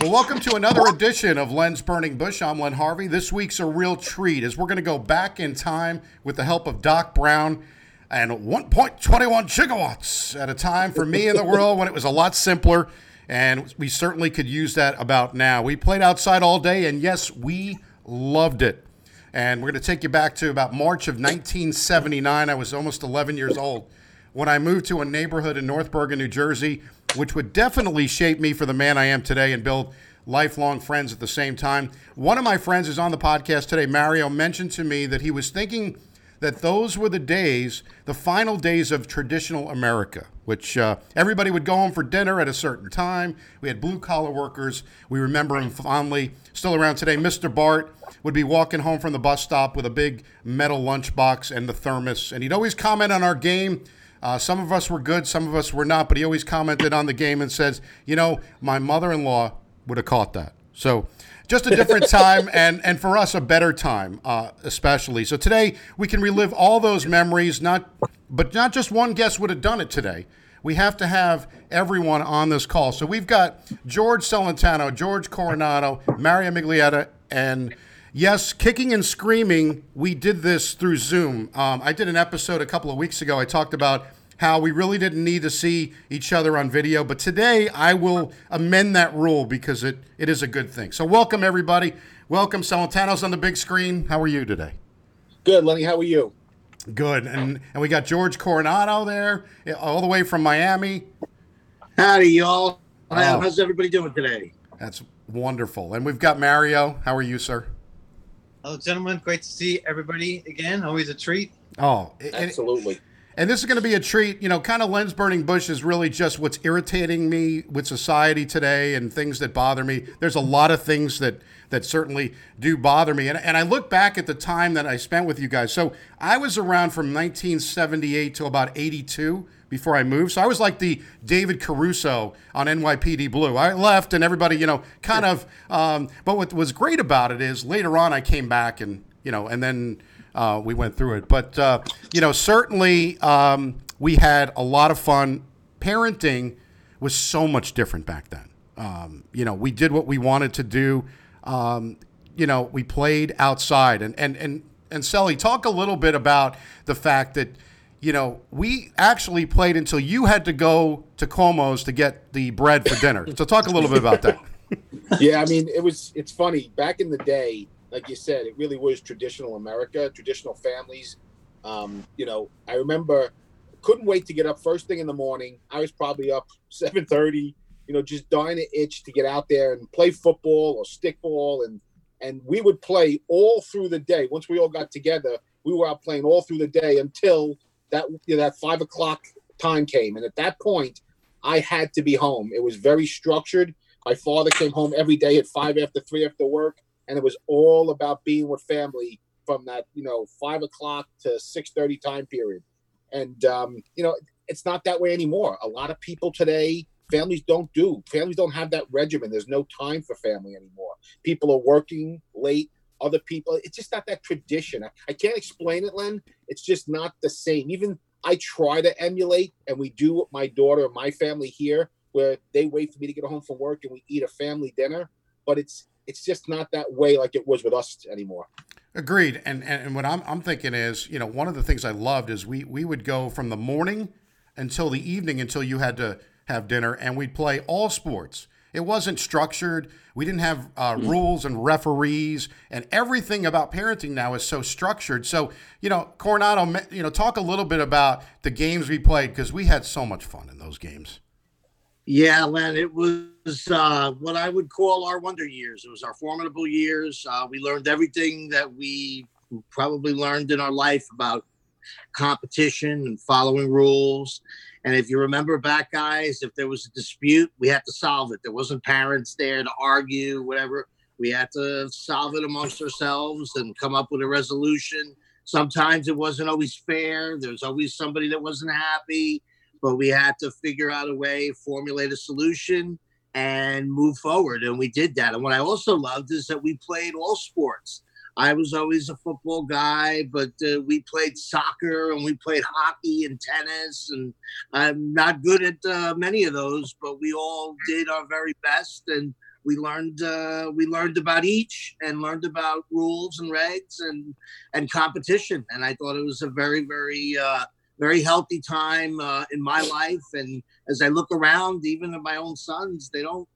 Well, welcome to another edition of Len's Burning Bush. I'm Len Harvey. This week's a real treat as we're going to go back in time with the help of Doc Brown and 1.21 gigawatts at a time for me in the world when it was a lot simpler. And we certainly could use that about now. We played outside all day, and yes, we loved it. And we're going to take you back to about March of 1979. I was almost 11 years old when I moved to a neighborhood in North Bergen, New Jersey, which would definitely shape me for the man I am today and build lifelong friends at the same time. One of my friends is on the podcast today. Mario mentioned to me that he was thinking that those were the days, the final days of traditional America, which uh, everybody would go home for dinner at a certain time. We had blue collar workers. We remember him fondly. Still around today, Mr. Bart would be walking home from the bus stop with a big metal lunchbox and the thermos, and he'd always comment on our game. Uh, some of us were good, some of us were not, but he always commented on the game and says, you know, my mother in law would have caught that. So just a different time and, and for us a better time, uh, especially. So today we can relive all those memories, not but not just one guest would have done it today. We have to have everyone on this call. So we've got George Celentano, George Coronado, Mario Miglietta, and Yes, kicking and screaming. We did this through Zoom. Um, I did an episode a couple of weeks ago. I talked about how we really didn't need to see each other on video, but today I will amend that rule because it, it is a good thing. So, welcome everybody. Welcome, Celentano's on the big screen. How are you today? Good, Lenny. How are you? Good, and and we got George Coronado there, all the way from Miami. Howdy, y'all. Oh. How's everybody doing today? That's wonderful. And we've got Mario. How are you, sir? Hello, gentlemen. Great to see everybody again. Always a treat. Oh, absolutely. And, and this is going to be a treat. You know, kind of Len's Burning Bush is really just what's irritating me with society today and things that bother me. There's a lot of things that that certainly do bother me. And, and I look back at the time that I spent with you guys. So I was around from 1978 to about 82 before I moved. So I was like the David Caruso on NYPD Blue. I left and everybody, you know, kind of. Um, but what was great about it is later on I came back and you know, and then uh, we went through it. But uh, you know, certainly um, we had a lot of fun. Parenting was so much different back then. Um, you know, we did what we wanted to do. Um, you know, we played outside, and and and and Sally, talk a little bit about the fact that you know, we actually played until you had to go to Como's to get the bread for dinner. so talk a little bit about that. yeah, I mean, it was it's funny. Back in the day, like you said, it really was traditional America, traditional families. Um, you know, I remember couldn't wait to get up first thing in the morning. I was probably up 7:30, you know, just dying to itch to get out there and play football or stickball and and we would play all through the day. Once we all got together, we were out playing all through the day until that you know, that five o'clock time came, and at that point, I had to be home. It was very structured. My father came home every day at five after three after work, and it was all about being with family from that you know five o'clock to six thirty time period. And um, you know, it's not that way anymore. A lot of people today, families don't do. Families don't have that regimen. There's no time for family anymore. People are working late other people. It's just not that tradition. I, I can't explain it, Len. It's just not the same. Even I try to emulate, and we do with my daughter and my family here, where they wait for me to get home from work and we eat a family dinner. But it's it's just not that way like it was with us anymore. Agreed. And and, what I'm I'm thinking is, you know, one of the things I loved is we we would go from the morning until the evening until you had to have dinner, and we'd play all sports. It wasn't structured. We didn't have uh, rules and referees, and everything about parenting now is so structured. So, you know, Coronado, you know, talk a little bit about the games we played because we had so much fun in those games. Yeah, Len, it was uh, what I would call our wonder years. It was our formidable years. Uh, we learned everything that we probably learned in our life about competition and following rules and if you remember back, guys, if there was a dispute, we had to solve it. There wasn't parents there to argue, whatever. We had to solve it amongst ourselves and come up with a resolution. Sometimes it wasn't always fair. There was always somebody that wasn't happy, but we had to figure out a way, formulate a solution, and move forward. And we did that. And what I also loved is that we played all sports. I was always a football guy, but uh, we played soccer and we played hockey and tennis. And I'm not good at uh, many of those, but we all did our very best and we learned uh, we learned about each and learned about rules and regs and and competition. And I thought it was a very very uh, very healthy time uh, in my life. And as I look around, even at my own sons, they don't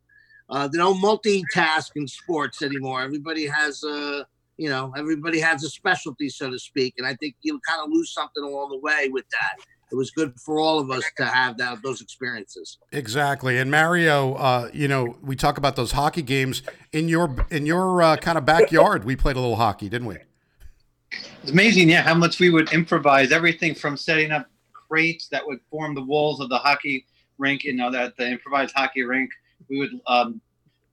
uh, they don't multitask in sports anymore. Everybody has a you know everybody has a specialty, so to speak. And I think you kind of lose something along the way with that it was good for all of us to have that those experiences. Exactly. And Mario, uh, you know, we talk about those hockey games in your in your uh, kind of backyard. We played a little hockey, didn't we? It's amazing, yeah, how much we would improvise. Everything from setting up crates that would form the walls of the hockey rink. You know, that the improvised hockey rink. We would, um,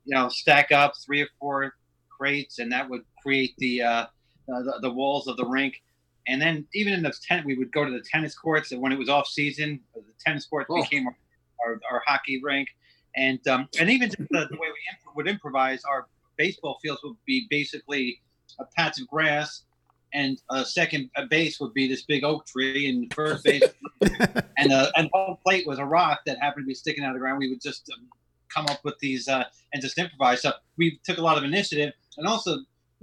you know, stack up three or four crates, and that would create the uh, the, the walls of the rink and then even in the tent, we would go to the tennis courts. And when it was off season, the tennis courts oh. became our, our, our, hockey rink. And um, and even just the, the way we imp- would improvise, our baseball fields would be basically a patch of grass, and a second a base would be this big oak tree, and first base, and the and home plate was a rock that happened to be sticking out of the ground. We would just um, come up with these uh, and just improvise. So we took a lot of initiative, and also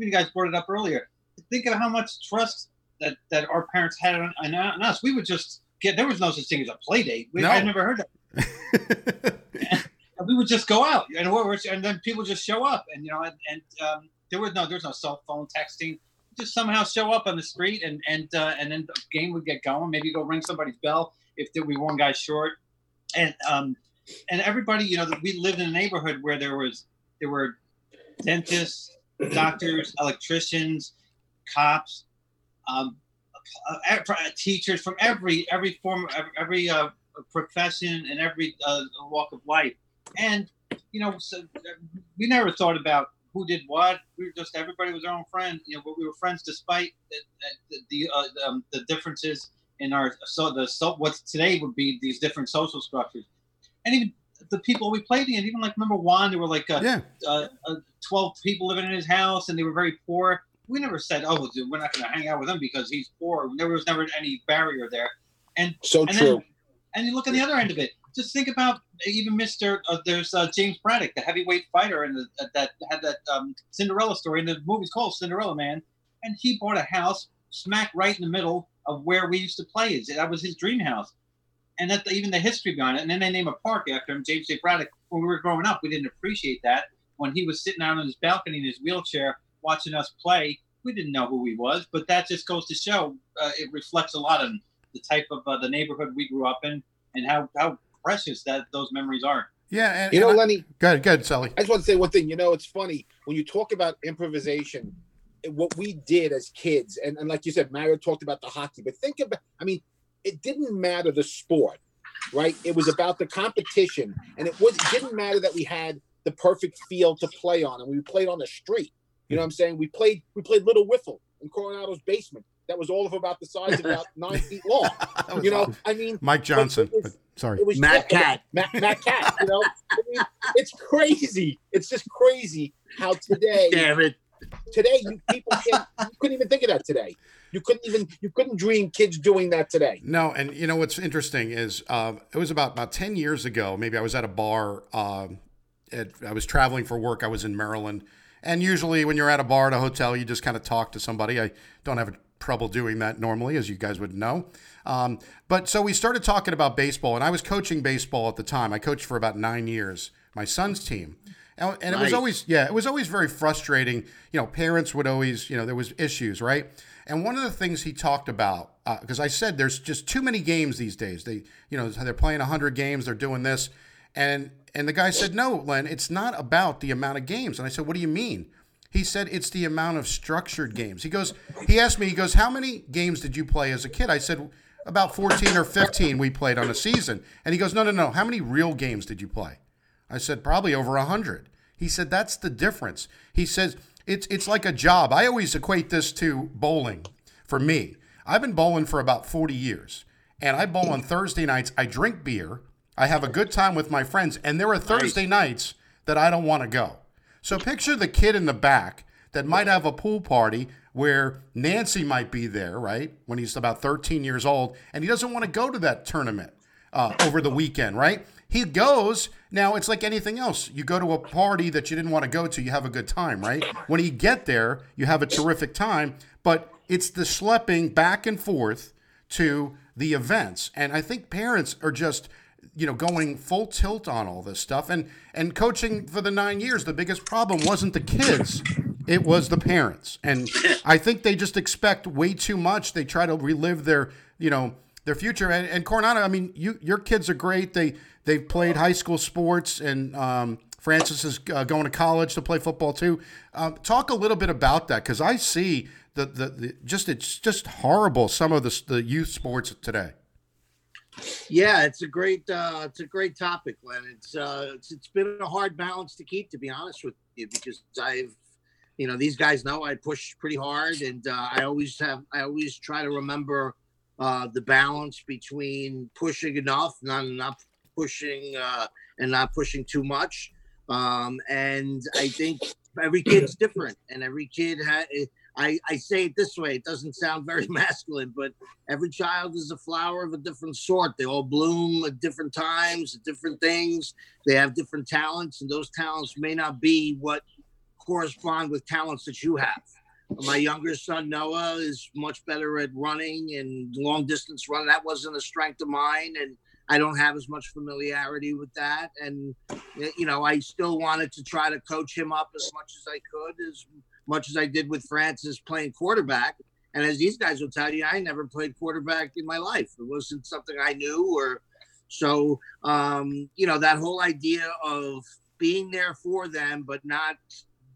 you guys brought it up earlier. Think of how much trust that that our parents had on, on us. We would just get there was no such thing as a play date. We, no. I never heard that. we would just go out and and then people just show up and you know and, and um, there was no there was no cell phone texting. Just somehow show up on the street and and uh, and then the game would get going. Maybe go ring somebody's bell if there, we one guy short, and um, and everybody you know we lived in a neighborhood where there was there were dentists, doctors, electricians, cops, um, uh, uh, teachers from every every form, every uh, profession, and every uh, walk of life. And you know, so we never thought about who did what. We were just everybody was our own friend. You know, but we were friends despite the the, uh, um, the differences in our so the so what today would be these different social structures, and even the people we played in. Even like remember Juan, there were like uh, yeah. uh, uh, twelve people living in his house, and they were very poor we never said, "Oh, dude, we're not going to hang out with him because he's poor." There was never any barrier there. And so and true. Then, and you look at the other end of it. Just think about even Mister. Uh, there's uh, James Braddock, the heavyweight fighter, and uh, that had that um, Cinderella story. And the movie's called Cinderella Man. And he bought a house smack right in the middle of where we used to play. That was his dream house. And that even the history behind it. And then they name a park after him, James J. Braddock. When we were growing up, we didn't appreciate that. When he was sitting out on his balcony in his wheelchair watching us play. We didn't know who he was, but that just goes to show uh, it reflects a lot on the type of uh, the neighborhood we grew up in and how, how precious that those memories are. Yeah, and, you know, Lenny. Good, good, Sally. I just want to say one thing. You know, it's funny when you talk about improvisation. What we did as kids, and, and like you said, Mario talked about the hockey, but think about. I mean, it didn't matter the sport, right? It was about the competition, and it was it didn't matter that we had the perfect field to play on, and we played on the street. You know what I'm saying? We played we played little wiffle in Coronado's basement. That was all of about the size of about nine feet long. You know, awesome. I mean, Mike Johnson. Was, sorry, it was Matt Cat. Matt, Matt Cat. You know, I mean, it's crazy. It's just crazy how today. Damn it. Today, you people can't, you couldn't even think of that today. You couldn't even you couldn't dream kids doing that today. No, and you know what's interesting is um, it was about about ten years ago. Maybe I was at a bar. Um, at, I was traveling for work. I was in Maryland and usually, when you're at a bar at a hotel, you just kind of talk to somebody. I don't have trouble doing that normally, as you guys would know. Um, but so we started talking about baseball, and I was coaching baseball at the time. I coached for about nine years, my son's team. And, it was always, yeah, it was always very frustrating. You know, parents would always, you know, there was issues, right? And one of the things he talked about, because uh, I said there's just too many games these days. They, you know, they're playing 100 games, they're doing this. And and the guy said, No, Len, it's not about the amount of games. And I said, What do you mean? He said, It's the amount of structured games. He goes, He asked me, He goes, How many games did you play as a kid? I said, About 14 or 15 we played on a season. And he goes, No, no, no. How many real games did you play? I said, Probably over 100. He said, That's the difference. He says, it's, it's like a job. I always equate this to bowling for me. I've been bowling for about 40 years. And I bowl on Thursday nights. I drink beer. I have a good time with my friends, and there are Thursday nights that I don't want to go. So picture the kid in the back that might have a pool party where Nancy might be there, right? When he's about 13 years old, and he doesn't want to go to that tournament uh, over the weekend, right? He goes Now it's like anything else. You go to a party that you didn't want to go to, you have a good time, right? When you get there, you have a terrific time, but it's the schlepping back and forth to the events. And I think parents are just you know going full tilt on all this stuff and and coaching for the 9 years the biggest problem wasn't the kids it was the parents and i think they just expect way too much they try to relive their you know their future. And, and coronado i mean you your kids are great. They they've played high school sports and um, francis is uh, going to college to play football too. Um, talk a little bit about that because i see the, the, the just it's just horrible some of the, the youth sports today. Yeah, it's a great uh, it's a great topic, Len. It's, uh, it's it's been a hard balance to keep, to be honest with you, because I've you know these guys know I push pretty hard, and uh, I always have I always try to remember uh, the balance between pushing enough, not not pushing uh, and not pushing too much. Um, and I think every kid's different, and every kid ha- I, I say it this way. It doesn't sound very masculine, but every child is a flower of a different sort. They all bloom at different times, at different things. They have different talents, and those talents may not be what correspond with talents that you have. My younger son Noah is much better at running and long distance run. That wasn't a strength of mine, and I don't have as much familiarity with that. And you know, I still wanted to try to coach him up as much as I could, as much as I did with Francis playing quarterback. And as these guys will tell you, I never played quarterback in my life. It wasn't something I knew or so um, you know, that whole idea of being there for them, but not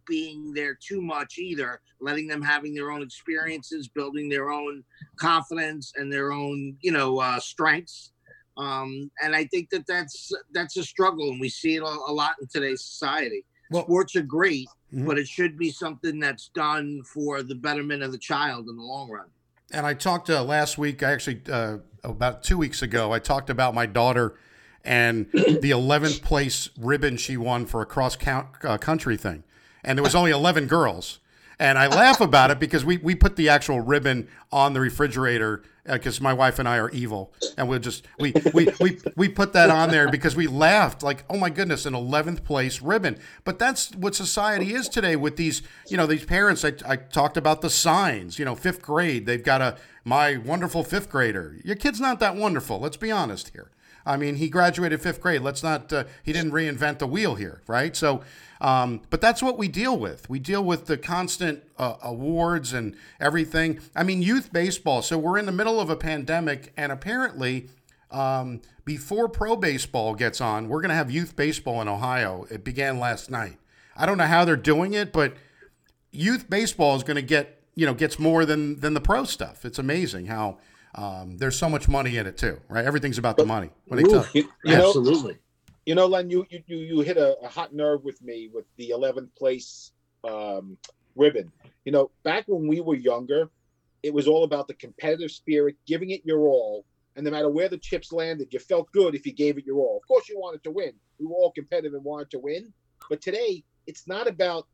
being there too much either, letting them having their own experiences, building their own confidence and their own, you know, uh, strengths. Um, and I think that that's that's a struggle, and we see it a, a lot in today's society. Well- Sports are great, Mhm. but it should be something that's done for the betterment of the child in the long run. And I talked uh, last week, I actually, uh, about two weeks ago, I talked about my daughter and the 11th place ribbon she won for a cross count, uh, country thing. And there was only 11 girls. And I laugh about it because we, we put the actual ribbon on the refrigerator uh, because my wife and I are evil. And we'll just, we, we, we, we put that on there because we laughed like, oh my goodness, an 11th place ribbon. But that's what society is today with these, you know, these parents. I, I talked about the signs, you know, fifth grade, they've got a, my wonderful fifth grader. Your kid's not that wonderful. Let's be honest here. I mean, he graduated fifth grade. Let's not, uh, he didn't reinvent the wheel here, right? So, um, but that's what we deal with. We deal with the constant uh, awards and everything. I mean, youth baseball. So we're in the middle of a pandemic, and apparently, um, before pro baseball gets on, we're going to have youth baseball in Ohio. It began last night. I don't know how they're doing it, but youth baseball is going to get, you know, gets more than than the pro stuff. It's amazing how um, there's so much money in it too, right? Everything's about the money. When they Ooh, tell, You, you know, Absolutely. you know, Len, you you you, you hit a, a hot nerve with me with the 11th place um, ribbon. You know, back when we were younger, it was all about the competitive spirit, giving it your all, and no matter where the chips landed, you felt good if you gave it your all. Of course, you wanted to win. We were all competitive and wanted to win. But today, it's not about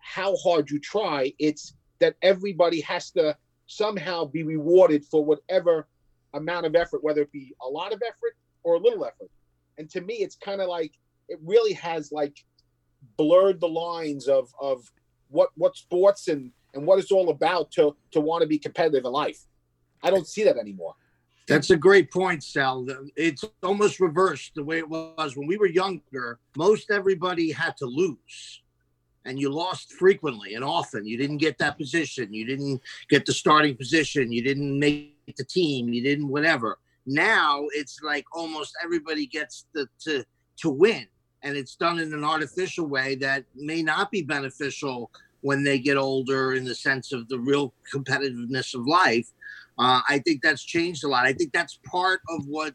how hard you try. It's that everybody has to somehow be rewarded for whatever amount of effort, whether it be a lot of effort or a little effort. And to me, it's kind of like it really has like blurred the lines of of what what sports and and what it's all about to to want to be competitive in life. I don't see that anymore. That's a great point, Sal. It's almost reversed the way it was when we were younger. Most everybody had to lose, and you lost frequently and often. You didn't get that position. You didn't get the starting position. You didn't make the team. You didn't whatever. Now it's like almost everybody gets the to to win, and it's done in an artificial way that may not be beneficial when they get older in the sense of the real competitiveness of life. Uh, I think that's changed a lot. I think that's part of what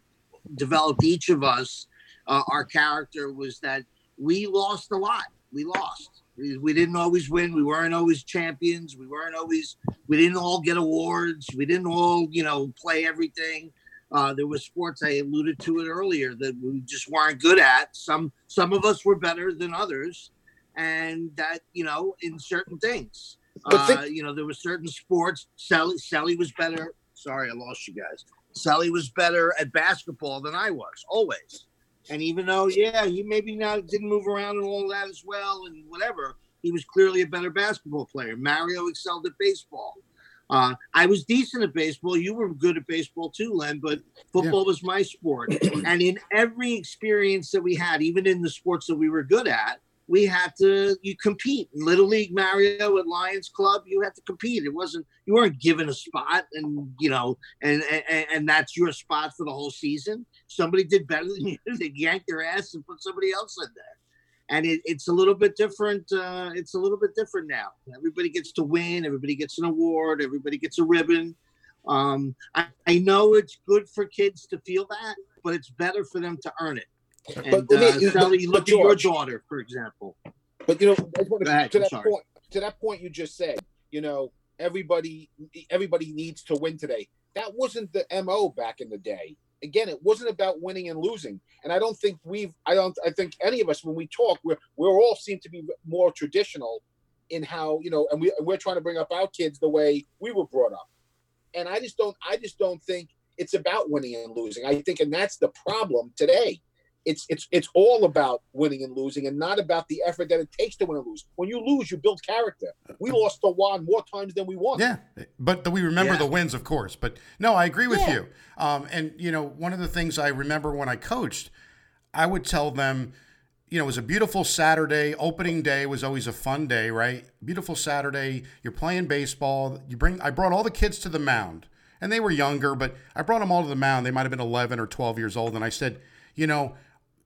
developed each of us. Uh, our character was that we lost a lot. We lost. We, didn't always win. We weren't always champions. We weren't always. We didn't all get awards. We didn't all, you know, play everything. Uh, there was sports I alluded to it earlier that we just weren't good at. Some some of us were better than others, and that you know in certain things. But think- Uh, you know, there were certain sports. Sally, Sally was better. Sorry, I lost you guys. Sally was better at basketball than I was, always. And even though, yeah, he maybe not didn't move around and all that as well, and whatever, he was clearly a better basketball player. Mario excelled at baseball. Uh, I was decent at baseball. You were good at baseball too, Len, but football was my sport. and in every experience that we had, even in the sports that we were good at, we had to you compete. Little League Mario at Lions Club, you had to compete. It wasn't you weren't given a spot and you know and and, and that's your spot for the whole season. Somebody did better than you, they yanked their ass and put somebody else in there and it, it's a little bit different. Uh, it's a little bit different now. Everybody gets to win. Everybody gets an award. Everybody gets a ribbon. Um, I, I, know it's good for kids to feel that, but it's better for them to earn it. And but, uh, you, Sally, look at your daughter, for example. But you know, to, ahead, to that sorry. point, to that point you just said, you know, everybody, everybody needs to win today. That wasn't the mo back in the day again, it wasn't about winning and losing. And I don't think we've, I don't, I think any of us, when we talk, we're, we're all seem to be more traditional in how, you know, and we, we're trying to bring up our kids the way we were brought up. And I just don't, I just don't think it's about winning and losing. I think, and that's the problem today it's it's it's all about winning and losing and not about the effort that it takes to win and lose. When you lose, you build character. We lost to Juan more times than we won. Yeah, but we remember yeah. the wins, of course. But no, I agree with yeah. you. Um, and you know, one of the things I remember when I coached, I would tell them, you know, it was a beautiful Saturday. Opening day was always a fun day, right? Beautiful Saturday. You're playing baseball. You bring. I brought all the kids to the mound, and they were younger, but I brought them all to the mound. They might have been 11 or 12 years old, and I said, you know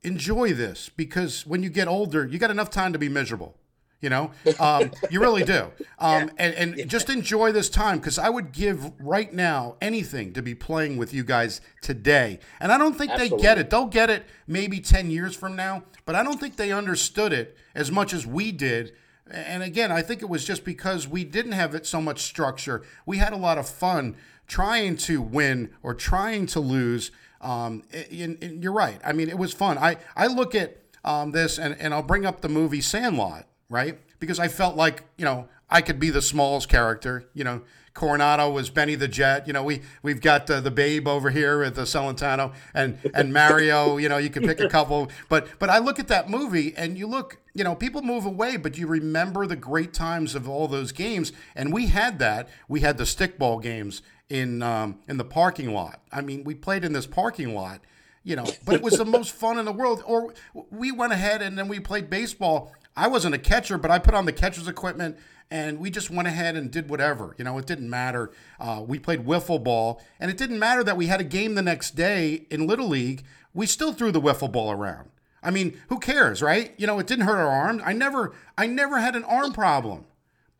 enjoy this because when you get older, you got enough time to be miserable. You know, um, you really do. Um, yeah. And, and yeah. just enjoy this time because I would give right now anything to be playing with you guys today. And I don't think Absolutely. they get it. They'll get it maybe 10 years from now, but I don't think they understood it as much as we did. And again, I think it was just because we didn't have it so much structure. We had a lot of fun trying to win or trying to lose um, and, and you're right. I mean, it was fun. I, I look at um, this and, and I'll bring up the movie Sandlot, right? Because I felt like, you know, I could be the Smalls character. You know, Coronado was Benny the Jet. You know, we we've got uh, the Babe over here at the Celentano, and and Mario. You know, you can pick a couple. But but I look at that movie, and you look. You know, people move away, but you remember the great times of all those games, and we had that. We had the stickball games in um, in the parking lot. I mean, we played in this parking lot, you know, but it was the most fun in the world. Or we went ahead and then we played baseball. I wasn't a catcher, but I put on the catcher's equipment and we just went ahead and did whatever. You know, it didn't matter. Uh, we played wiffle ball, and it didn't matter that we had a game the next day in Little League. We still threw the wiffle ball around. I mean, who cares, right? You know, it didn't hurt our arms. I never, I never had an arm problem.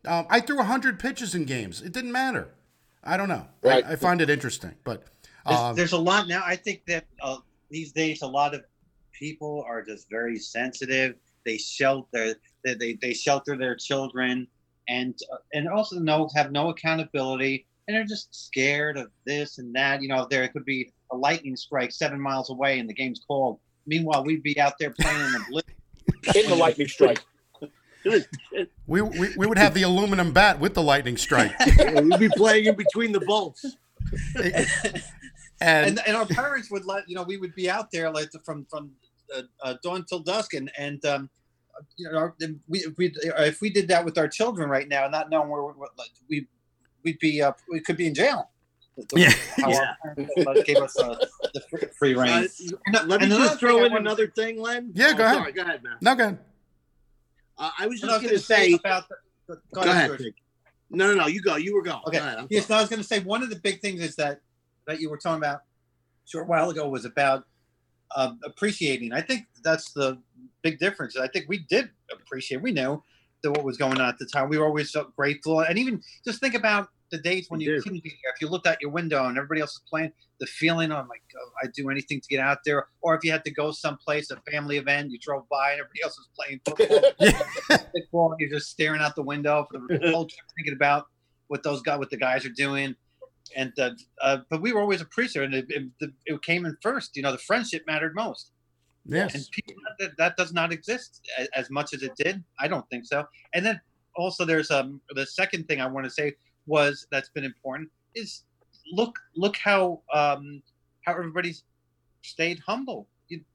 Um, I threw hundred pitches in games. It didn't matter. I don't know. Right. I, I find it interesting, but um, there's, there's, a lot now. I think that uh, these days a lot of people are just very sensitive. They shelter they they, they shelter their children, and uh, and also no have no accountability, and they're just scared of this and that. You know, there could be a lightning strike seven miles away, and the game's called. Meanwhile, we'd be out there playing in the blitz. in the lightning strike we, we, we would have the aluminum bat with the lightning strike. We'd be playing in between the bolts. and, and, and our parents would let you know we would be out there like from from uh, uh, dawn till dusk and and um, you know our, we, we if we did that with our children right now not knowing where, where like, we we'd be uh, we could be in jail. Yeah, yeah. gave us uh, the free reign. Uh, let me just throw in another thing, Len. Yeah, go oh, ahead. Sorry, go ahead, man. No, go ahead. Uh, I was just going to say, say about the, the, go, go ahead. No, no, no. You go. You were going. Okay. Go ahead, yes, no, I was going to say one of the big things is that that you were talking about a short while ago was about um, appreciating. I think that's the big difference. I think we did appreciate. We knew that what was going on at the time. We were always so grateful, and even just think about the days when you, couldn't be there. If you looked out your window and everybody else is playing, the feeling of like, oh, I'd do anything to get out there. Or if you had to go someplace, a family event, you drove by and everybody else was playing football, football you're just staring out the window for the whole time thinking about what those guys, what the guys are doing. And uh, uh, but we were always appreciative, and it, it, it, came in first. You know, the friendship mattered most. Yes, and people, that, that does not exist as, as much as it did. I don't think so. And then also, there's um the second thing I want to say was that's been important is look look how um, how everybody's stayed humble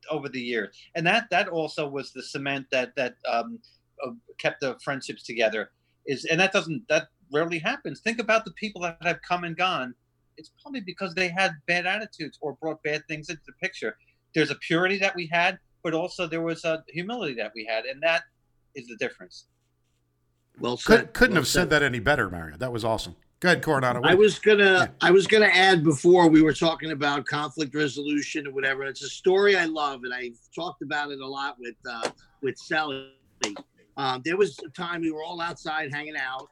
over the years, and that that also was the cement that that um, uh, kept the friendships together. Is and that doesn't that rarely happens. Think about the people that have come and gone. It's probably because they had bad attitudes or brought bad things into the picture. There's a purity that we had, but also there was a humility that we had, and that is the difference. Well said. Could, couldn't Well have said that any better, Mario. That was awesome. Good, Coronado. I was gonna I was gonna add before we were talking about conflict resolution or whatever. It's a story I love, and I've talked about it a lot with uh, with Sally. Um, there was a time we were all outside hanging out,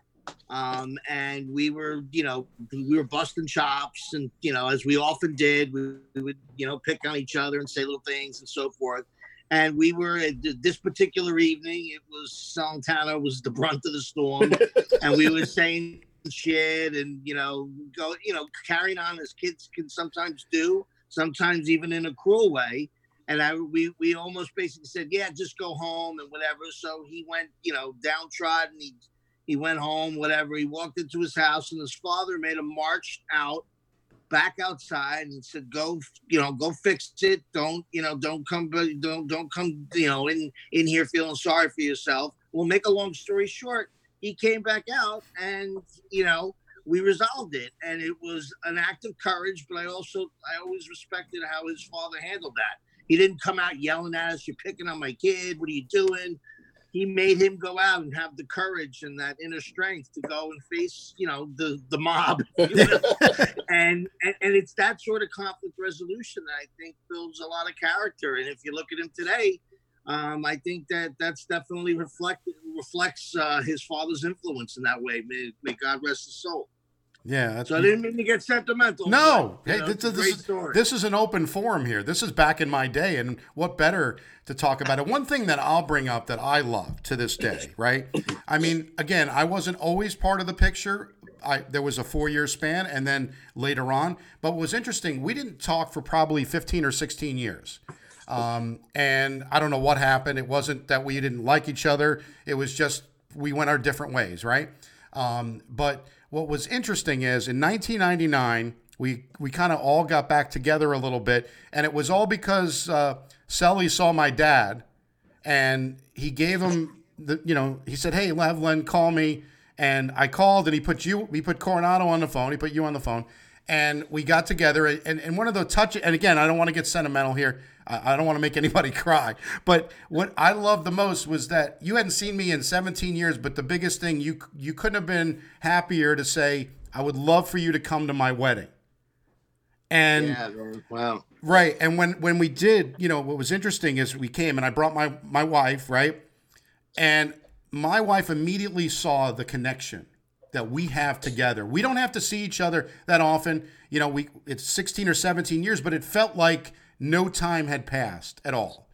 um, and we were, you know, we were busting chops, and you know, as we often did, we, we would, you know, pick on each other and say little things and so forth. And we were at this particular evening. It was Santana was the brunt of the storm, and we were saying shit and you know go you know carrying on as kids can sometimes do sometimes even in a cruel way. And i we we almost basically said yeah just go home and whatever. So he went you know downtrodden. He he went home whatever. He walked into his house and his father made him march out back outside and said go you know go fix it. Don't you know don't come don't don't come you know in in here feeling sorry for yourself. We'll make a long story short he came back out and you know we resolved it. And it was an act of courage but i also i always respected how his father handled that. He didn't come out yelling at us you're picking on my kid. What are you doing he made him go out and have the courage and that inner strength to go and face you know the the mob and, and and it's that sort of conflict resolution that i think builds a lot of character and if you look at him today um, I think that that's definitely reflect reflects uh, his father's influence in that way. May, may God rest his soul. Yeah. That's, So I didn't mean to get sentimental. No, but, hey, know, this, this is, this is an open forum here. This is back in my day, and what better to talk about it? One thing that I'll bring up that I love to this day, right? I mean, again, I wasn't always part of the picture. I there was a four year span, and then later on. But what was interesting, we didn't talk for probably fifteen or sixteen years. Um, and I don't know what happened. It wasn't that we didn't like each other. It was just we went our different ways, right? Um, but what was interesting is in 1999, we we kind of all got back together a little bit, and it was all because uh, Sully saw my dad, and he gave him the you know he said, "Hey, Levlin, call me," and I called, and he put you he put Coronado on the phone, he put you on the phone, and we got together, and and one of the touch and again, I don't want to get sentimental here. I I don't want to make anybody cry. But what I loved the most was that you hadn't seen me in 17 years, but the biggest thing you you couldn't have been happier to say, I would love for you to come to my wedding. And yeah, wow. right, and when when we did, you know, what was interesting is we came and I brought my my wife, right? And my wife immediately saw the connection that we have together. We don't have to see each other that often. You know, we it's 16 or 17 years, but it felt like no time had passed at all.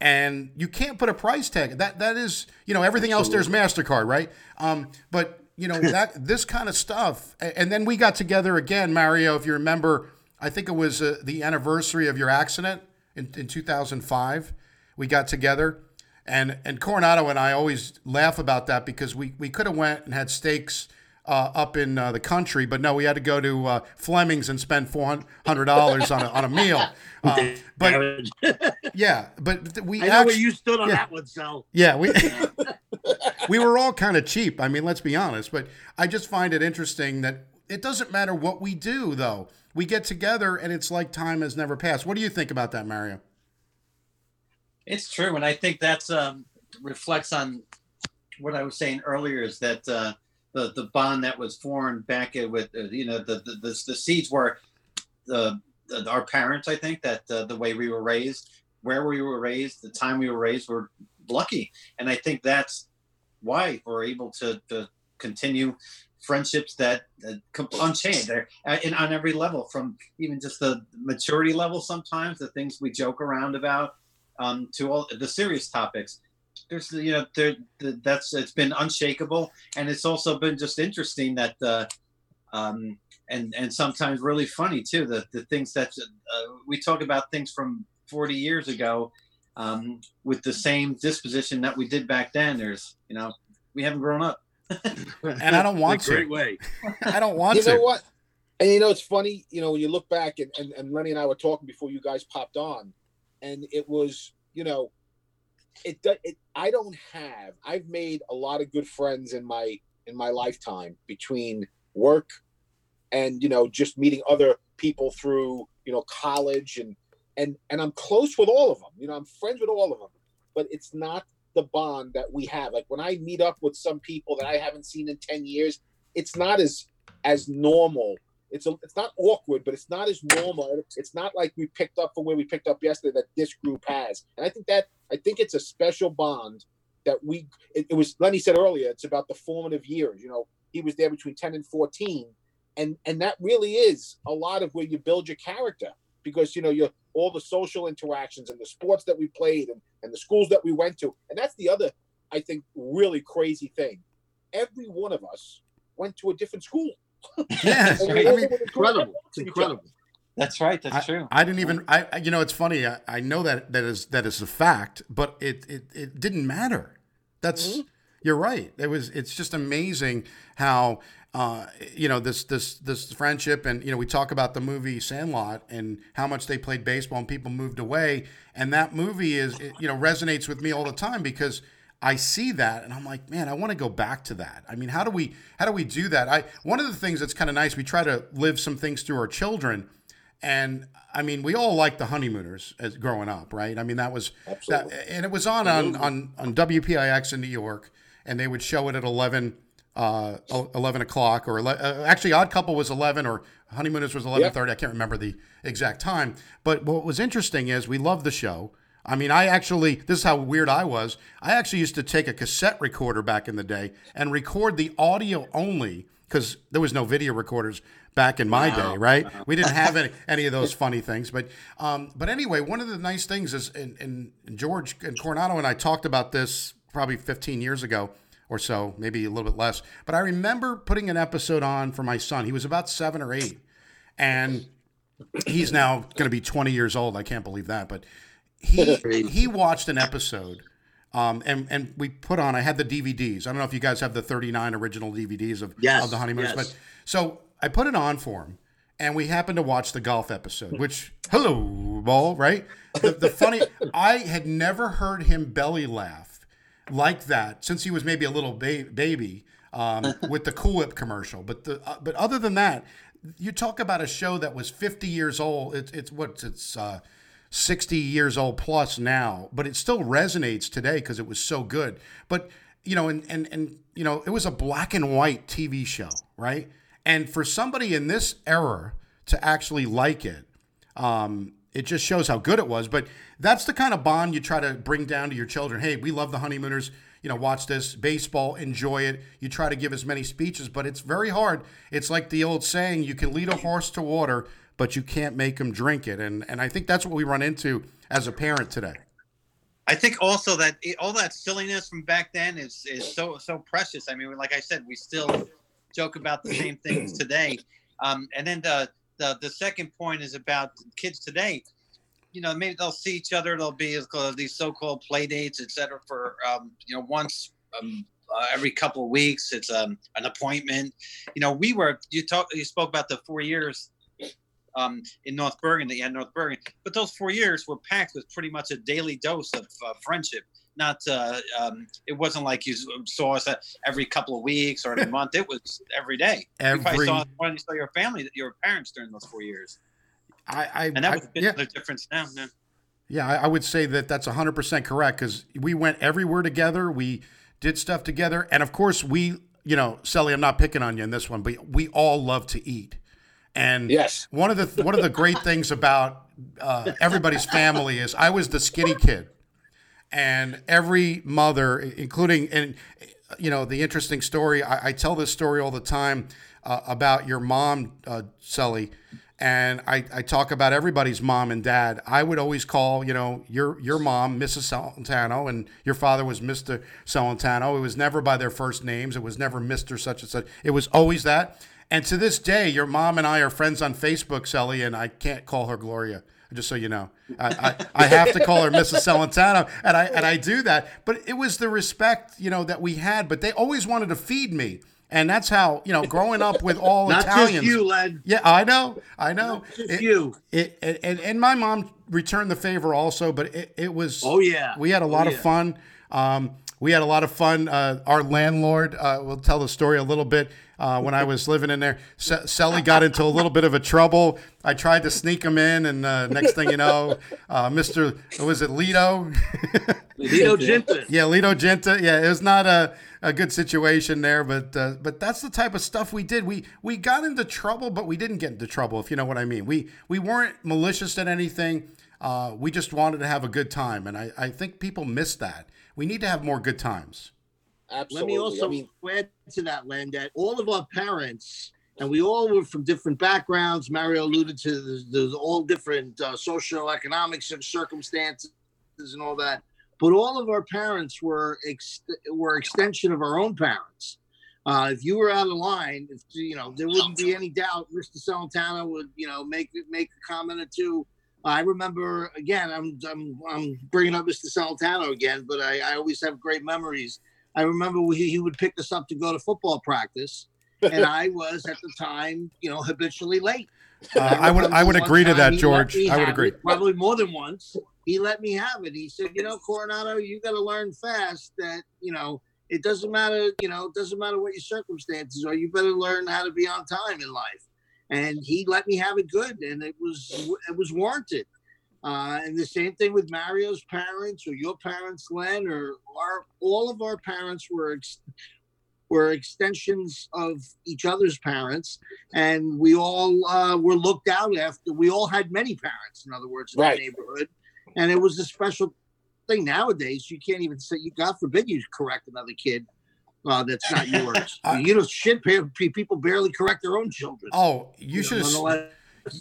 And you can't put a price tag. That that is, you know, everything else there's Mastercard, right? Um, but you know that this kind of stuff. And then we got together again, Mario. If you remember, I think it was uh, the anniversary of your accident in, in 2005. We got together, and and Coronado and I always laugh about that because we we could have went and had steaks uh, up in uh, the country, but no, we had to go to uh, Fleming's and spend four hundred dollars on a, on a meal. Um, but yeah, but th- we I know actu- where you stood on yeah. that one, Sal. yeah, we we were all kind of cheap. I mean, let's be honest. But I just find it interesting that it doesn't matter what we do, though. We get together and it's like time has never passed. What do you think about that, Mario? It's true, and I think that's um, reflects on what I was saying earlier. Is that uh, the the bond that was formed back with uh, you know the the, the, the seeds were the, the our parents. I think that uh, the way we were raised, where we were raised, the time we were raised, were lucky, and I think that's why we're able to, to continue friendships that, com- unchanged there uh, and on every level from even just the maturity level sometimes the things we joke around about um, to all the serious topics. There's, you know, there, that's it's been unshakable, and it's also been just interesting that, uh, um, and and sometimes really funny too. The the things that uh, we talk about things from 40 years ago, um, with the same disposition that we did back then. There's, you know, we haven't grown up. And I don't want The great way. I don't want you to. You know what? And you know, it's funny, you know, when you look back and, and, and Lenny and I were talking before you guys popped on, and it was you know, it, it I don't have. I've made a lot of good friends in my in my lifetime between work and you know just meeting other people through you know college and and and I'm close with all of them. You know, I'm friends with all of them, but it's not the bond that we have. Like when I meet up with some people that I haven't seen in 10 years, it's not as as normal. It's a, it's not awkward, but it's not as normal. It's not like we picked up from where we picked up yesterday that this group has. And I think that I think it's a special bond that we it, it was Lenny said earlier, it's about the formative years. You know, he was there between 10 and 14. And and that really is a lot of where you build your character because you know you're all the social interactions and the sports that we played and, and the schools that we went to. And that's the other, I think, really crazy thing. Every one of us went to a different school. Yeah, And I mean, Incredible. It's incredible. That's right. That's I, true. I didn't even. I you know it's funny. I, I know that that is that is a fact, but it it, it didn't matter. That's Mm-hmm. you're right. It was. It's just amazing how uh, you know this this this friendship and you know we talk about the movie Sandlot and how much they played baseball and people moved away and that movie is it, you know resonates with me all the time because. I see that and I'm like, man, I want to go back to that. I mean, how do we how do we do that? I one of the things that's kind of nice, we try to live some things through our children. And I mean, we all liked the honeymooners as growing up, right? I mean, that was Absolutely. that, and it was on on, on on WPIX in New York, and they would show it at eleven uh, 11 o'clock or ele- uh, actually odd couple was 11 or honeymooners was 11.30 i can't remember the exact time but what was interesting is we loved the show i mean i actually this is how weird i was i actually used to take a cassette recorder back in the day and record the audio only because there was no video recorders back in my day right we didn't have any, any of those funny things but um, but anyway one of the nice things is and, and george and coronado and i talked about this probably 15 years ago or so, maybe a little bit less. But I remember putting an episode on for my son. He was about seven or eight, and he's now going to be 20 years old. I can't believe that, but he he watched an episode. Um, and and we put on. I had the DVDs. I don't know if you guys have the 39 original DVDs of Yes, of the honeymooners, yes. but so I put it on for him, and we happened to watch the golf episode. Which hello ball, right? The, the funny, I had never heard him belly laugh like that since he was maybe a little ba- baby um, with the Cool Whip commercial. But the uh, but other than that, you talk about a show that was 50 years old. It's it's what it's uh, 60 years old plus now, but it still resonates today because it was so good. But you know, and and and you know, it was a black and white TV show, right? And for somebody in this era to actually like it, um, it just shows how good it was. But that's the kind of bond you try to bring down to your children. Hey, we love the honeymooners. You know, watch this baseball, enjoy it. You try to give as many speeches, but it's very hard. It's like the old saying: you can lead a horse to water, but you can't make them drink it. And and I think that's what we run into as a parent today. I think also that it, all that silliness from back then is is so so precious. I mean, like I said, we still joke about the same things today. Um, and then the, the the second point is about kids today. You know, maybe they'll see each other. There'll be these so-called play dates, et cetera, for um, you know once um, uh, every couple of weeks. It's um, an appointment. You know, we were you talk you spoke about the four years um, in North Bergen that you had in North Bergen, but those four years were packed with pretty much a daily dose of uh, friendship. Not, uh, um, it wasn't like you saw us every couple of weeks or every month. It was every day. You Every saw when you saw your family, your parents during those four years, I, I, and that I- was a bit yeah. of a difference now. Yeah. Yeah, I, I would say that that's 100% correct because we went everywhere together. We did stuff together. And of course, we, you know, Sally, I'm not picking on you in this one, but we all love to eat. And Yes. one of the one of the great things about uh, everybody's family is I was the skinny kid, and every mother, including and you know the interesting story. I, I tell this story all the time uh, about your mom, uh, Sully, and I, I talk about everybody's mom and dad. I would always call you know your your mom Mrs. Celentano, and your father was Mr. Celentano. It was never by their first names. It was never Mr. Such and such. It was always that. And to this day, your mom and I are friends on Facebook, Sally, and I can't call her Gloria. Just so you know, I, I, I have to call her Mrs. Celentano, and I and I do that. But it was the respect, you know, that we had. But they always wanted to feed me, And that's how you know, growing up with all Not Italians. just you, lad. Yeah, I know, I know. Not just It- you. It, it, and, and my mom returned the favor also, but it, it was. Oh yeah. We had a lot Oh, of yeah. fun. Um, we had a lot of fun. Uh, our landlord, uh, will tell the story a little bit. Uh, when I was living in there, Se- Selly got into a little bit of a trouble. I tried to sneak him in, and uh, next thing you know, uh, Mr. Was it Lito? Lito Genta. yeah, Lito Genta. Yeah, it was not a, a good situation there, but uh, but that's the type of stuff we did. We we got into trouble, but we didn't get into trouble, if you know what I mean. We we weren't malicious at anything. Uh, we just wanted to have a good time, and I, I think people miss that. We need to have more good times. Let me also I mean, add to that, Len, that all of our parents, and we all were from different backgrounds. Mario alluded to there's, there's all different uh, socioeconomic cir- circumstances and all that. But all of our parents were ex- were extension of our own parents. Uh, if you were out of line, if you know, there wouldn't be any doubt. Mr. Celentano would, you know, make make a comment or two. I remember again. I'm I'm I'm bringing up Mr. Celentano again, but I, I always have great memories. I remember he, he would pick us up to go to football practice, and I was at the time, you know, habitually late. Uh, I would I would agree to that, George. I would agree. it, probably more than once. He let me have it. He said, "You know, Coronado, you got to learn fast that you know it doesn't matter. You know, it doesn't matter what your circumstances are. You better learn how to be on time in life." And he let me have it good, and it was it was warranted. Uh, and the same thing with Mario's parents or your parents, Len, or our all of our parents were ex- were extensions of each other's parents, and we all uh, were looked out after. We all had many parents, in other words, in Right. the neighborhood, and it was a special thing. Nowadays, you can't even say. You God forbid you correct another kid. Uh, that's not yours. I- you know, shit. People barely correct their own children. Oh, you know, should have. nonetheless,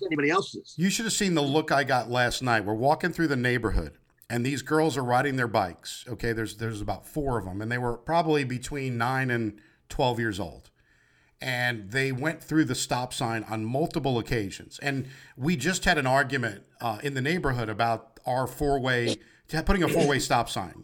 anybody else's. You should have seen the look I got last night. We're walking through the neighborhood, and these girls are riding their bikes. Okay, there's there's about four of them, and they were probably between nine and twelve years old. And they went through the stop sign on multiple occasions. And we just had an argument uh, in the neighborhood about our four way putting a four way stop sign.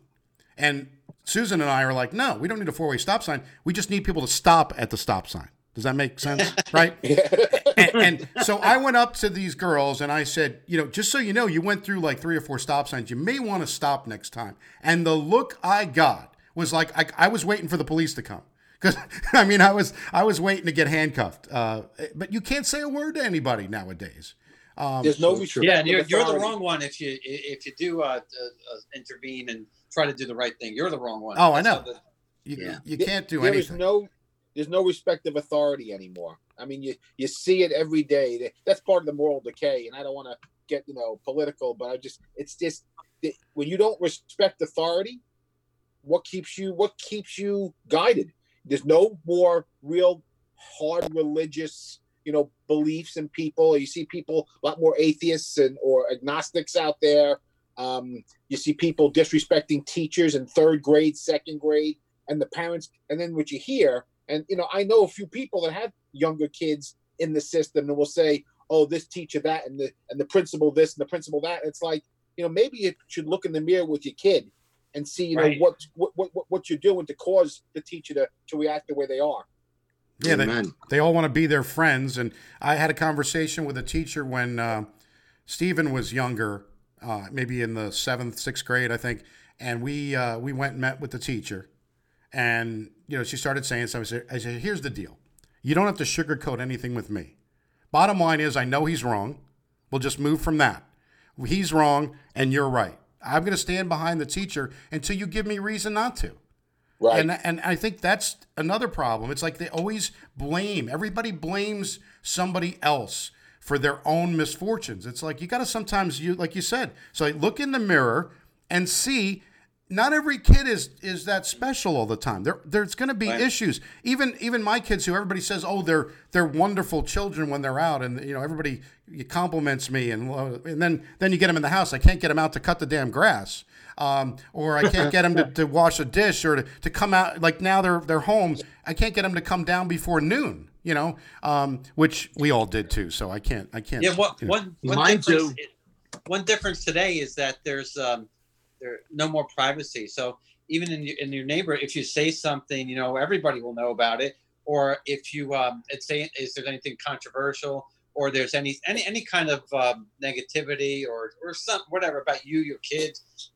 And Susan and I are like, no, we don't need a four way stop sign. We just need people to stop at the stop sign. Does that make sense? right? and, and so I went up to these girls and I said, you know, just so you know, you went through like three or four stop signs. You may want to stop next time. And the look I got was like I, I was waiting for the police to come because I mean I was I was waiting to get handcuffed. Uh, but you can't say a word to anybody nowadays. Um, There's no respect. Yeah, you're, you're the wrong one if you if you do uh, uh, uh, intervene and try to do the right thing. You're the wrong one. Oh, I know. the- you, Yeah. you can't do There is anything. There's no there's no respect of authority anymore. I mean, you you see it every day. That's part of the moral decay, and I don't want to get you know political, but I just it's just that when you don't respect authority, what keeps you what keeps you guided? There's no more real hard religious you know beliefs in people. You see people a lot more atheists and or agnostics out there. Um, you see people disrespecting teachers in third grade, second grade, and the parents. And then what you hear, and you know, I know a few people that have younger kids in the system and will say, "Oh, this teacher that, and the and the principal this, and the principal that." It's like, you know, maybe you should look in the mirror with your kid and see, you know, Right. what, what what what- what you're doing to cause the teacher to to react the way they are. Yeah, they, they all want to be their friends. And I had a conversation with a teacher when uh, Stephen was younger, uh, maybe in the seventh, sixth grade, I think. And we uh, we went and met with the teacher, and you know she started saying something. I said, I said, "Here's the deal: you don't have to sugarcoat anything with me. Bottom line is, I know he's wrong. We'll just move from that. He's wrong, and you're right. I'm going to stand behind the teacher until you give me reason not to." Right. And and I think that's another problem. It's like they always blame. Everybody blames somebody else for their own misfortunes. It's like you got to sometimes you like you said. So like, look in the mirror and see. Not every kid is is that special all the time. There there's going to be Right. issues. Even even my kids, who everybody says, oh, they're they're wonderful children when they're out, and you know everybody compliments me, and and then then you get them in the house. I can't get them out to cut the damn grass um, or I can't get them to, to wash a dish or to, to come out like now they're they're home. I can't get them to come down before noon. You know, um, which we all did too. So I can't I can't. Yeah, what you know. one one Mine difference, one difference today is that there's um there no more privacy. So even in your, in your neighbor, if you say something, you know everybody will know about it. or if you um, it's saying is there anything controversial, or there's any any any kind of um, negativity or or some whatever about you, your kids.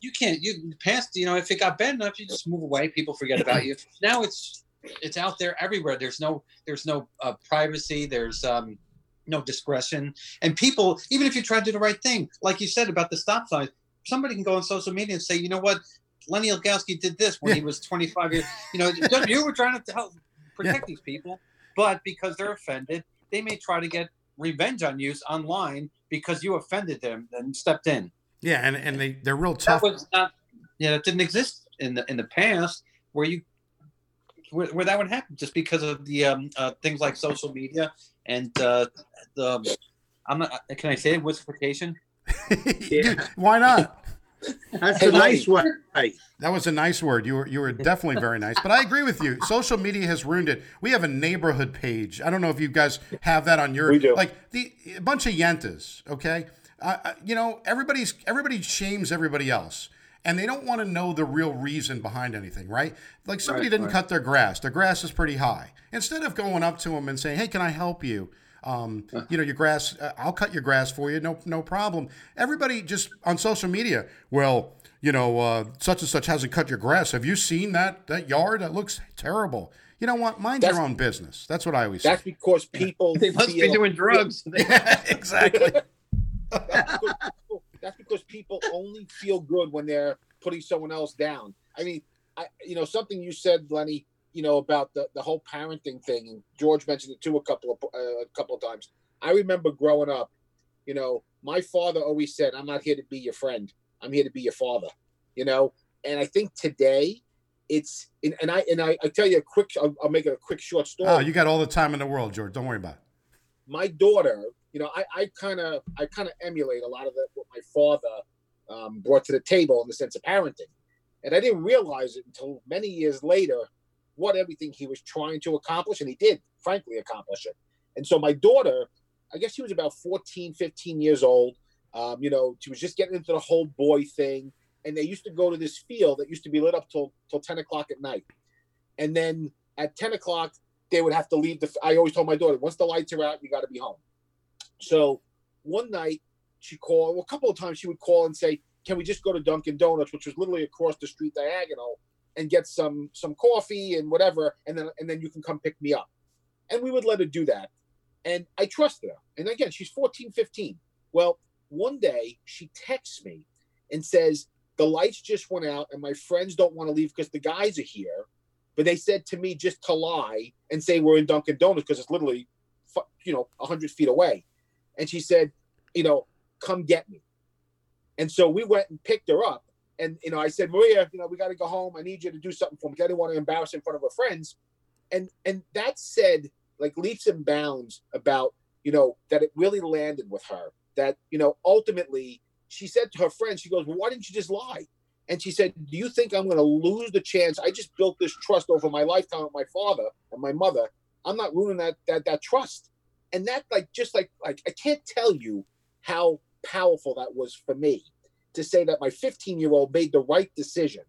You can't. You past. You know, if it got bad enough, you just move away. People forget about you. Now it's it's out there everywhere. There's no there's no uh, privacy. There's um, no discretion, and people even if you try to do the right thing, like you said about the stop sign, somebody can go on social media and say, you know what, Lenny Elgowski did this when Yeah. he was 25 years. You know, you were trying to help protect these people, but because they're offended, they may try to get revenge on you online because you offended them and stepped in. Yeah, and and they they're real That tough. was not, yeah, it didn't exist in the in the past where you where, where that would happen just because of the um, uh, things like social media and uh, the I'm not. Can I say whisperation? Dude, why not? That's Hey, a nice word. way. That was a nice word. You were you were definitely very nice. But I agree with you. Social media has ruined it. We have a neighborhood page. I don't know if you guys have that on your We do. like the a bunch of yentas. Okay, uh, uh, you know everybody's everybody shames everybody else. And they don't want to know the real reason behind anything, right? Like somebody Right, didn't right. cut their grass. Their grass is pretty high. Instead of going up to them and saying, "Hey, can I help you?" Um, you know, your grass. Uh, I'll cut your grass for you. No, no problem. Everybody just on social media. Well, you know, uh, such and such hasn't cut your grass. Have you seen that that yard? That looks terrible. You know what? Mind That's- your own business. That's what I always say. That's because people They must be doing drugs. yeah, exactly. because people only feel good when they're putting someone else down. I mean, I, you know, something you said, Lenny, you know, about the, the whole parenting thing, and George mentioned it too a couple of uh, a couple of times. I remember growing up, you know, my father always said, "I'm not here to be your friend. I'm here to be your father." You know, and I think today, it's and, and I and I, I tell you a quick, I'll, I'll make it a quick short story Oh, you got all the time in the world, George. Don't worry about it. My daughter, you know, I, kind of, I kind of emulate a lot of the, what my father um, brought to the table in the sense of parenting, and I didn't realize it until many years later what everything he was trying to accomplish, and he did, frankly, accomplish it. And so my daughter, I guess she was about 14, 15 years old. Um, you know, she was just getting into the whole boy thing, and they used to go to this field that used to be lit up till till 10 o'clock at night, and then at 10 o'clock they would have to leave the. I always told my daughter, once the lights are out, you got to be home. So one night she called. Well, a couple of times she would call and say, "Can we just go to Dunkin' Donuts, which was literally across the street diagonal, and get some some coffee and whatever, and then and then you can come pick me up." And we would let her do that, and I trusted her. And again, she's 14, 15. Well, one day she texts me and says, "The lights just went out, and my friends don't want to leave because the guys are here." But they said to me just to lie and say we're in Dunkin' Donuts because it's literally, you know, hundred feet away. And she said, you know, come get me. And so we went and picked her up. And you know, I said, Maria, you know, we got to go home. I need you to do something for me. I didn't want to embarrass her in front of her friends. And and that said, like leaps and bounds about you know that it really landed with her. That you know, ultimately, she said to her friend, she goes, well, "Why didn't you just lie?" And she said, "Do you think I'm going to lose the chance? I just built this trust over my lifetime with my father and my mother. I'm not ruining that that that trust." And that, like, just like like I can't tell you how powerful that was for me to say that my 15 year old made the right decision.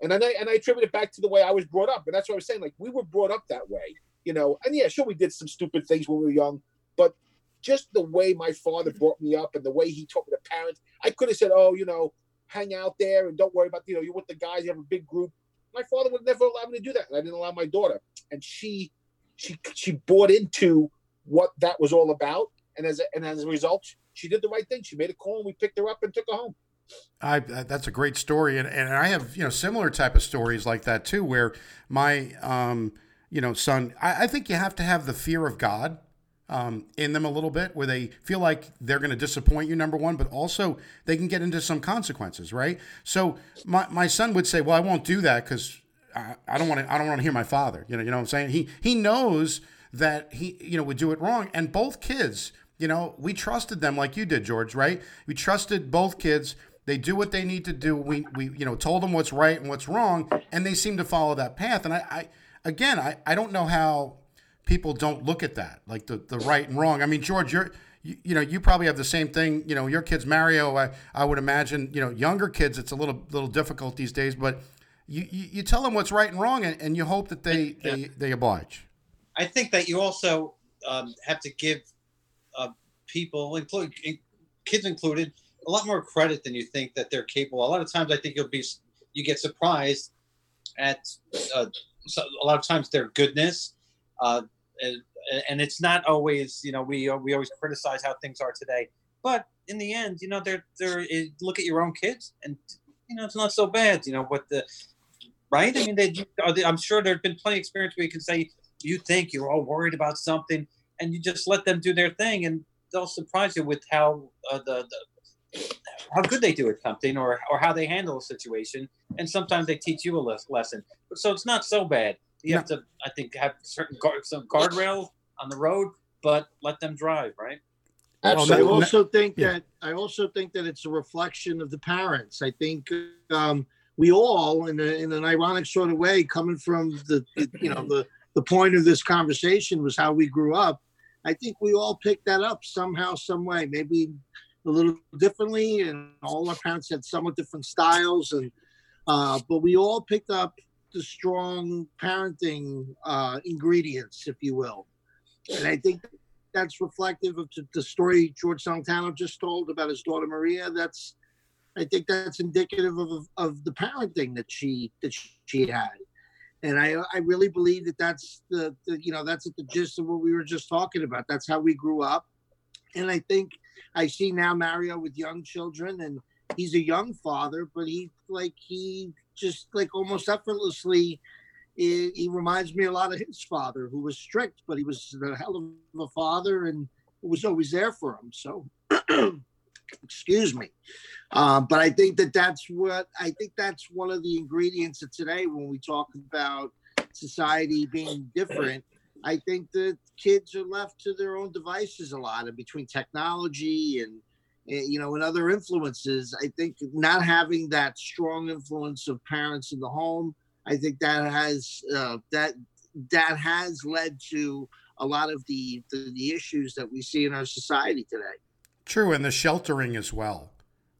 And I and I attribute it back to the way I was brought up. And that's what I was saying. Like we were brought up that way, you know. And yeah, sure, we did some stupid things when we were young, but just the way my father brought me up and the way he taught me to parent, I could have said, "Oh, you know, hang out there and don't worry about you know you're with the guys, you have a big group." My father would never allow me to do that, I didn't allow my daughter. And she, she, she bought into what that was all about, and as a, and as a result, she did the right thing. She made a call, and we picked her up and took her home. I that's a great story, and, and I have you know similar type of stories like that too, where my um, you know son, I, I think you have to have the fear of God um, in them a little bit, where they feel like they're going to disappoint you, number one, but also they can get into some consequences, right? So my, my son would say, "Well, I won't do that because I, I don't want to. I don't want to hear my father." You know, you know what I'm saying? He he knows that he you know would do it wrong, and both kids, you know, we trusted them like you did, George, right? We trusted both kids. They do what they need to do. We we you know told them what's right and what's wrong, and they seem to follow that path. And I, I again, I, I don't know how people don't look at that like the, the right and wrong. I mean, George, you're you, you know you probably have the same thing. You know, your kids, Mario. I, I would imagine you know younger kids. It's a little little difficult these days, but you, you, you tell them what's right and wrong, and, and you hope that they Yeah. they, they oblige. I think that you also um, have to give uh, people, including kids included, a lot more credit than you think that they're capable. A lot of times, I think you'll be you get surprised at uh, so a lot of times their goodness, uh, and, it's not always you know we we always criticize how things are today, but in the end, you know they're they're eh, look at your own kids and you know it's not so bad. You know what the right? I mean, they, I'm sure there've been plenty of experience where you can say you think you're all worried about something and you just let them do their thing and they'll surprise you with how uh, the, the how good they do at something or, or how they handle a situation and sometimes they teach you a lesson so it's not so bad you have to i think have certain guard, some guardrails on the road but let them drive right Well, I also think yeah. that I also think that it's a reflection of the parents. I think um, we all, in, a, in an ironic sort of way, coming from the, the you know the the point of this conversation was how we grew up. I think we all picked that up somehow, some way, maybe a little differently, and all our parents had somewhat different styles, and uh, but we all picked up the strong parenting uh, ingredients, if you will, and I think that's reflective of the- story George Santano just told about his daughter Maria. That's, I think that's indicative of, of the parenting that she that she had, and I I really believe that that's the, the you know that's at the gist of what we were just talking about. That's how we grew up, and I think I see now Mario with young children, and he's a young father, but he like he just like almost effortlessly he, he reminds me a lot of his father, who was strict, but he was a hell of a father and was always there for him. So, excuse me. Um, but I think that that's what I think that's one of the ingredients of today when we talk about society being different. I think that kids are left to their own devices a lot, and between technology and you know and other influences, I think not having that strong influence of parents in the home I think that has uh, that that has led to a lot of the, the the issues that we see in our society today. True, and the sheltering as well.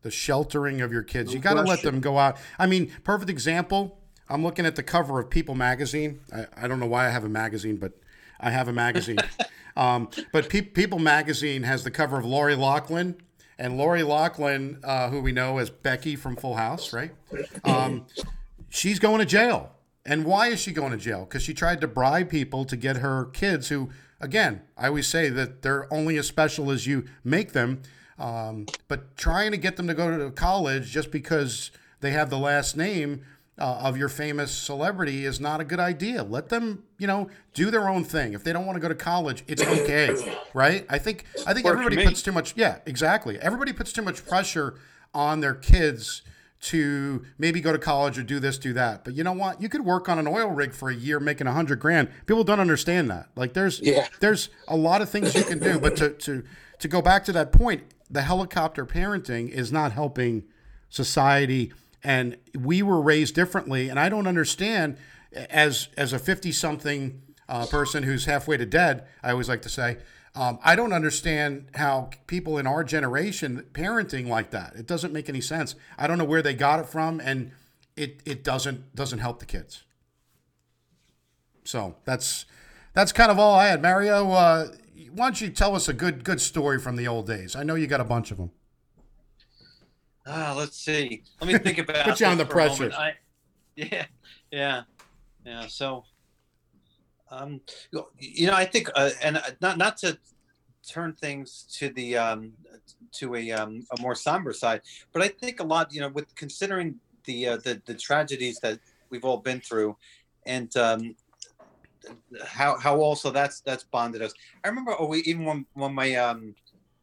The sheltering of your kids. No you got to let them go out. I mean, perfect example. I'm looking at the cover of People magazine. I, I don't know why I have a magazine, but I have a magazine. um, but Pe- People magazine has the cover of Lori Loughlin. And Lori Loughlin, uh, who we know as Becky from Full House, right? Um, she's going to jail. And why is she going to jail? Because she tried to bribe people to get her kids, who, again, I always say that they're only as special as you make them. Um, but trying to get them to go to college just because they have the last name uh, of your famous celebrity is not a good idea. Let them, you know, do their own thing. If they don't want to go to college, it's okay, right? I think I think everybody puts too much. Yeah, exactly. Everybody puts too much pressure on their kids to maybe go to college or do this, do that. But you know what? You could work on an oil rig for a year making a hundred grand. People don't understand that. Like there's Yeah. there's a lot of things you can do. But to to to go back to that point, the helicopter parenting is not helping society. And we were raised differently. And I don't understand as as a fifty something uh, person who's halfway to dead. I always like to say. Um, I don't understand how people in our generation parenting like that. It doesn't make any sense. I don't know where they got it from, and it it doesn't doesn't help the kids. So that's that's kind of all I had. Mario, uh, why don't you tell us a good good story from the old days? I know you got a bunch of them. Ah, let's see. Let me think about. Put you on under for a moment. pressure. I, yeah, yeah, yeah. So, um, you know, I think, uh, and uh, not not to turn things to the um, to a um, a more somber side, but I think a lot, you know, with considering the uh, the the tragedies that we've all been through, and um, how how also that's that's bonded us. I remember, oh, we, even when when my um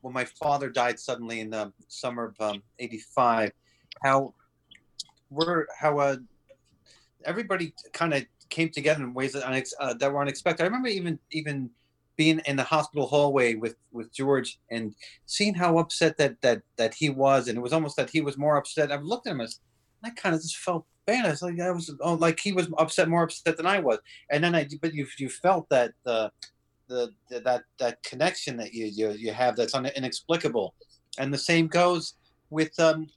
when my father died suddenly in the summer of um, 85 how we're how uh everybody kind of came together in ways that, unex- uh, that were unexpected. I remember even even being in the hospital hallway with with george and seeing how upset that that that he was and it was almost that he was more upset. I looked at him as i kind of just felt bad. I was like i was oh, like he was upset more upset than i was. And then i but you you felt that uh the, the that that connection that you you, you have that's un, inexplicable and the same goes with um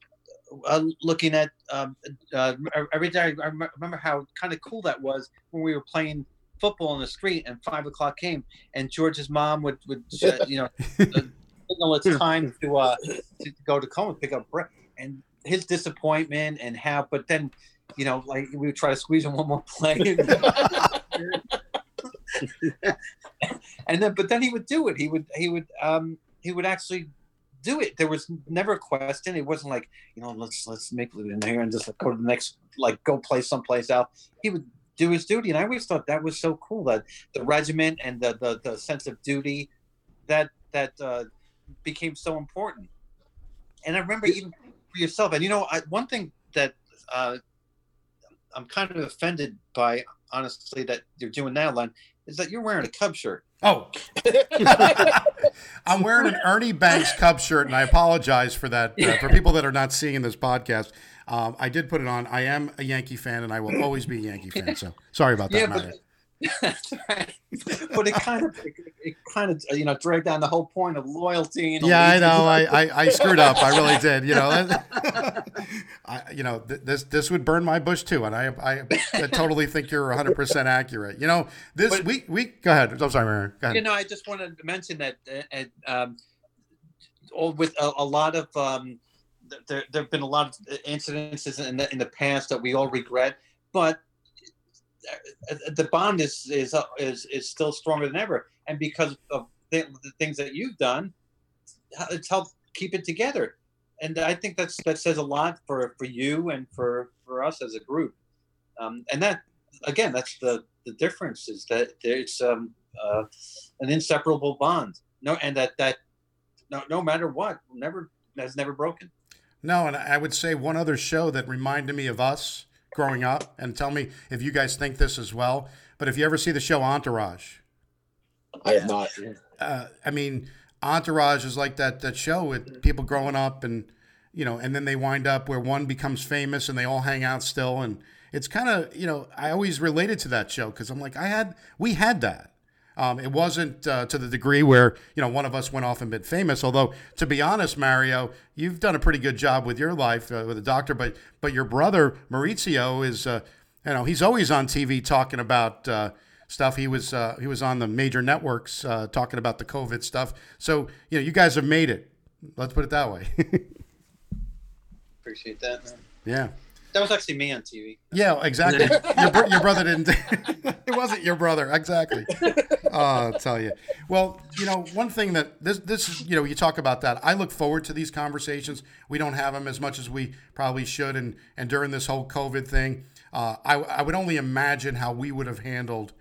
uh, looking at um, uh, every day. I remember how kind of cool that was when we were playing football in the street and five o'clock came and George's mom would would uh, you know uh, signal it's time to uh to go to Coma pick up bread and his disappointment and how but then you know like we would try to squeeze in one more play and then but then he would do it. He would he would um he would actually do it. There was never a question. It wasn't like you know let's let's make it in here and just like, go to the next like go play someplace else he would do his duty. And i always thought that was so cool that the regiment and the the, the sense of duty that that uh, became so important. And i remember even for yourself and you know I, one thing that uh, i'm kind of offended by honestly that you're doing now len is that you're wearing a cub shirt Oh, I'm wearing an Ernie Banks Cub shirt, and I apologize for that. Uh, for people that are not seeing this podcast, um, I did put it on. I am a Yankee fan, and I will always be a Yankee fan. So sorry about that, yeah, but, that's right. but it kind of it, it kind of you know dragged down the whole point of loyalty and Yeah, I know. I, I, I screwed up. I really did. You know, I, you know, th- this this would burn my bush too, and I I, I totally think you're 100 percent accurate. You know, this But- we we go ahead. I'm sorry, Mario. Go ahead. You know, I just wanted to mention that, uh, and um, all with a, a lot of um, there there have been a lot of incidences in the in the past that we all regret, but the bond is is is is still stronger than ever, and because of the, the things that you've done, it's helped keep it together, and I think that's that says a lot for for you and for for us as a group, um, and that again, that's the the difference is that it's um, uh, an inseparable bond. No, and that that no no matter what, never has never broken. No, and I would say one other show that reminded me of us growing up, and tell me if you guys think this as well. But if you ever see the show Entourage, I have not. uh, I mean, Entourage is like that that show with people growing up, and you know, and then they wind up where one becomes famous, and they all hang out still, and it's kind of you know, I always related to that show because I'm like, I had, we had that. Um, it wasn't uh, to the degree where you know one of us went off and been famous. Although, to be honest, Mario, you've done a pretty good job with your life uh, with a doctor. But but your brother Maurizio is, uh, you know, he's always on TV talking about uh, stuff. He was uh, he was on the major networks uh, talking about the COVID stuff. So you know, you guys have made it. Let's put it that way. Appreciate that. Man. yeah. That was actually me on TV. Yeah, exactly. your, br- your brother didn't. it wasn't your brother, exactly. Oh, I'll tell you. Well, you know, one thing that this this is, you know, you talk about that. I look forward to these conversations. We don't have them as much as we probably should, and and during this whole COVID thing, uh, I I would only imagine how we would have handled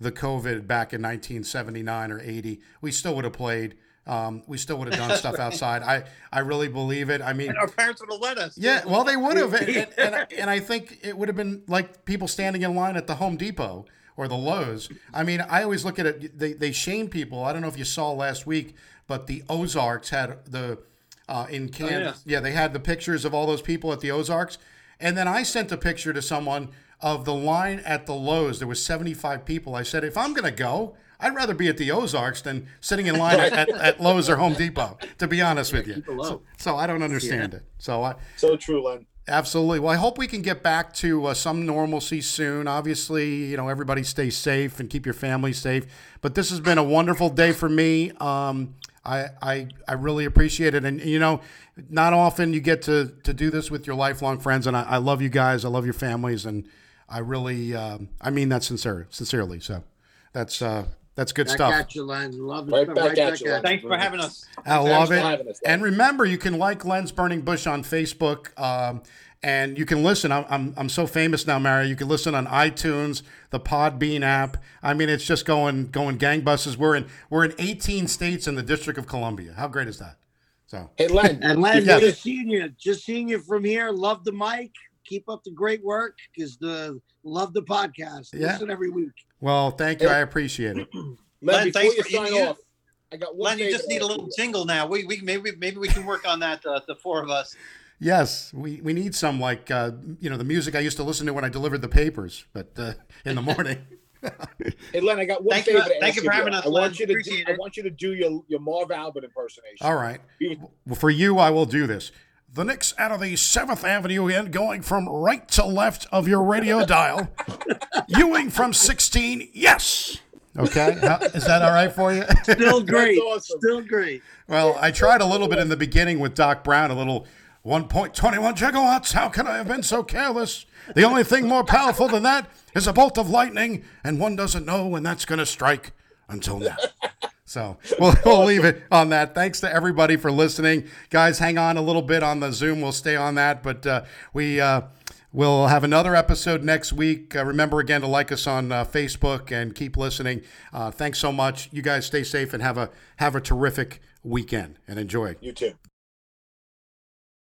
the COVID back in 1979 or 80. We still would have played. Um, we still would have done stuff outside. I I really believe it. I mean, And our parents would have let us. yeah, well, they would have, and, and, I- and I think it would have been like people standing in line at the Home Depot or the Lowe's. I mean, I always look at it. They they shame people. I don't know if you saw last week, but the Ozarks had the uh, in Kansas. yeah. they had the pictures of all those people at the Ozarks, and then I sent a picture to someone of the line at the Lowe's. There was seventy five people. I said, if I'm gonna go. I'd rather be at the Ozarks than sitting in line at, at, at Lowe's or Home Depot, to be honest with you. keep it low. So, so I don't understand it. So I, So true, Len. Absolutely. Well, I hope we can get back to uh, some normalcy soon. Obviously, you know, everybody stay safe and keep your family safe. But this has been a wonderful day for me. Um, I, I, I really appreciate it. And, you know, not often you get to, to do this with your lifelong friends. And I, I love you guys. I love your families. And I really, um, I mean that sincere, sincerely. So that's, uh, that's good Back stuff. at you, Len. Love it. Right back at you, Len. Thanks for having us. I love for it. us, And remember, you can like Len's Burning Bush on Facebook, um, and you can listen. I'm, I'm, I'm so famous now, Mary. You can listen on iTunes, the Podbean app. I mean, it's just going going gangbusters. We're in we're in 18 states in the District of Columbia. How great is that? So Hey, Len. And Len, Yes. just seeing you, just seeing you from here. Love the mic. Keep up the great work. Because the love the podcast. Yeah. Listen every week. Well, thank you. I appreciate it. Len, Len, before thanks you for- sign you- off, I got one Len, you just need a little you. jingle now. We, we maybe maybe we can work on that. Uh, the four of us. Yes, we, we need some like uh, you know the music I used to listen to when I delivered the papers, but uh, in the morning. Hey, Len, I got one Thank you- favor to thank ask you for here. having us, I want Len. you to do, Appreciate I want you to do your your Marv Albert impersonation. All right. Well, for you, I will do this. The Knicks out of the 7th Avenue end, going from right to left of your radio dial. Ewing from 16, yes. Okay, is that all right for you? Still great. awesome. Still great. well, I tried a little bit in the beginning with Doc Brown, a little 1.21 gigawatts. How can I have been so careless? The only thing more powerful than that is a bolt of lightning, and one doesn't know when that's going to strike until now. So we'll, we'll leave it on that. Thanks to everybody for listening. Guys, hang on a little bit on the Zoom. We'll stay on that, but uh, we. Uh, We'll have another episode next week. Uh, remember again to like us on uh, Facebook and keep listening. Uh, thanks so much. You guys stay safe and have a have a terrific weekend and enjoy. You too.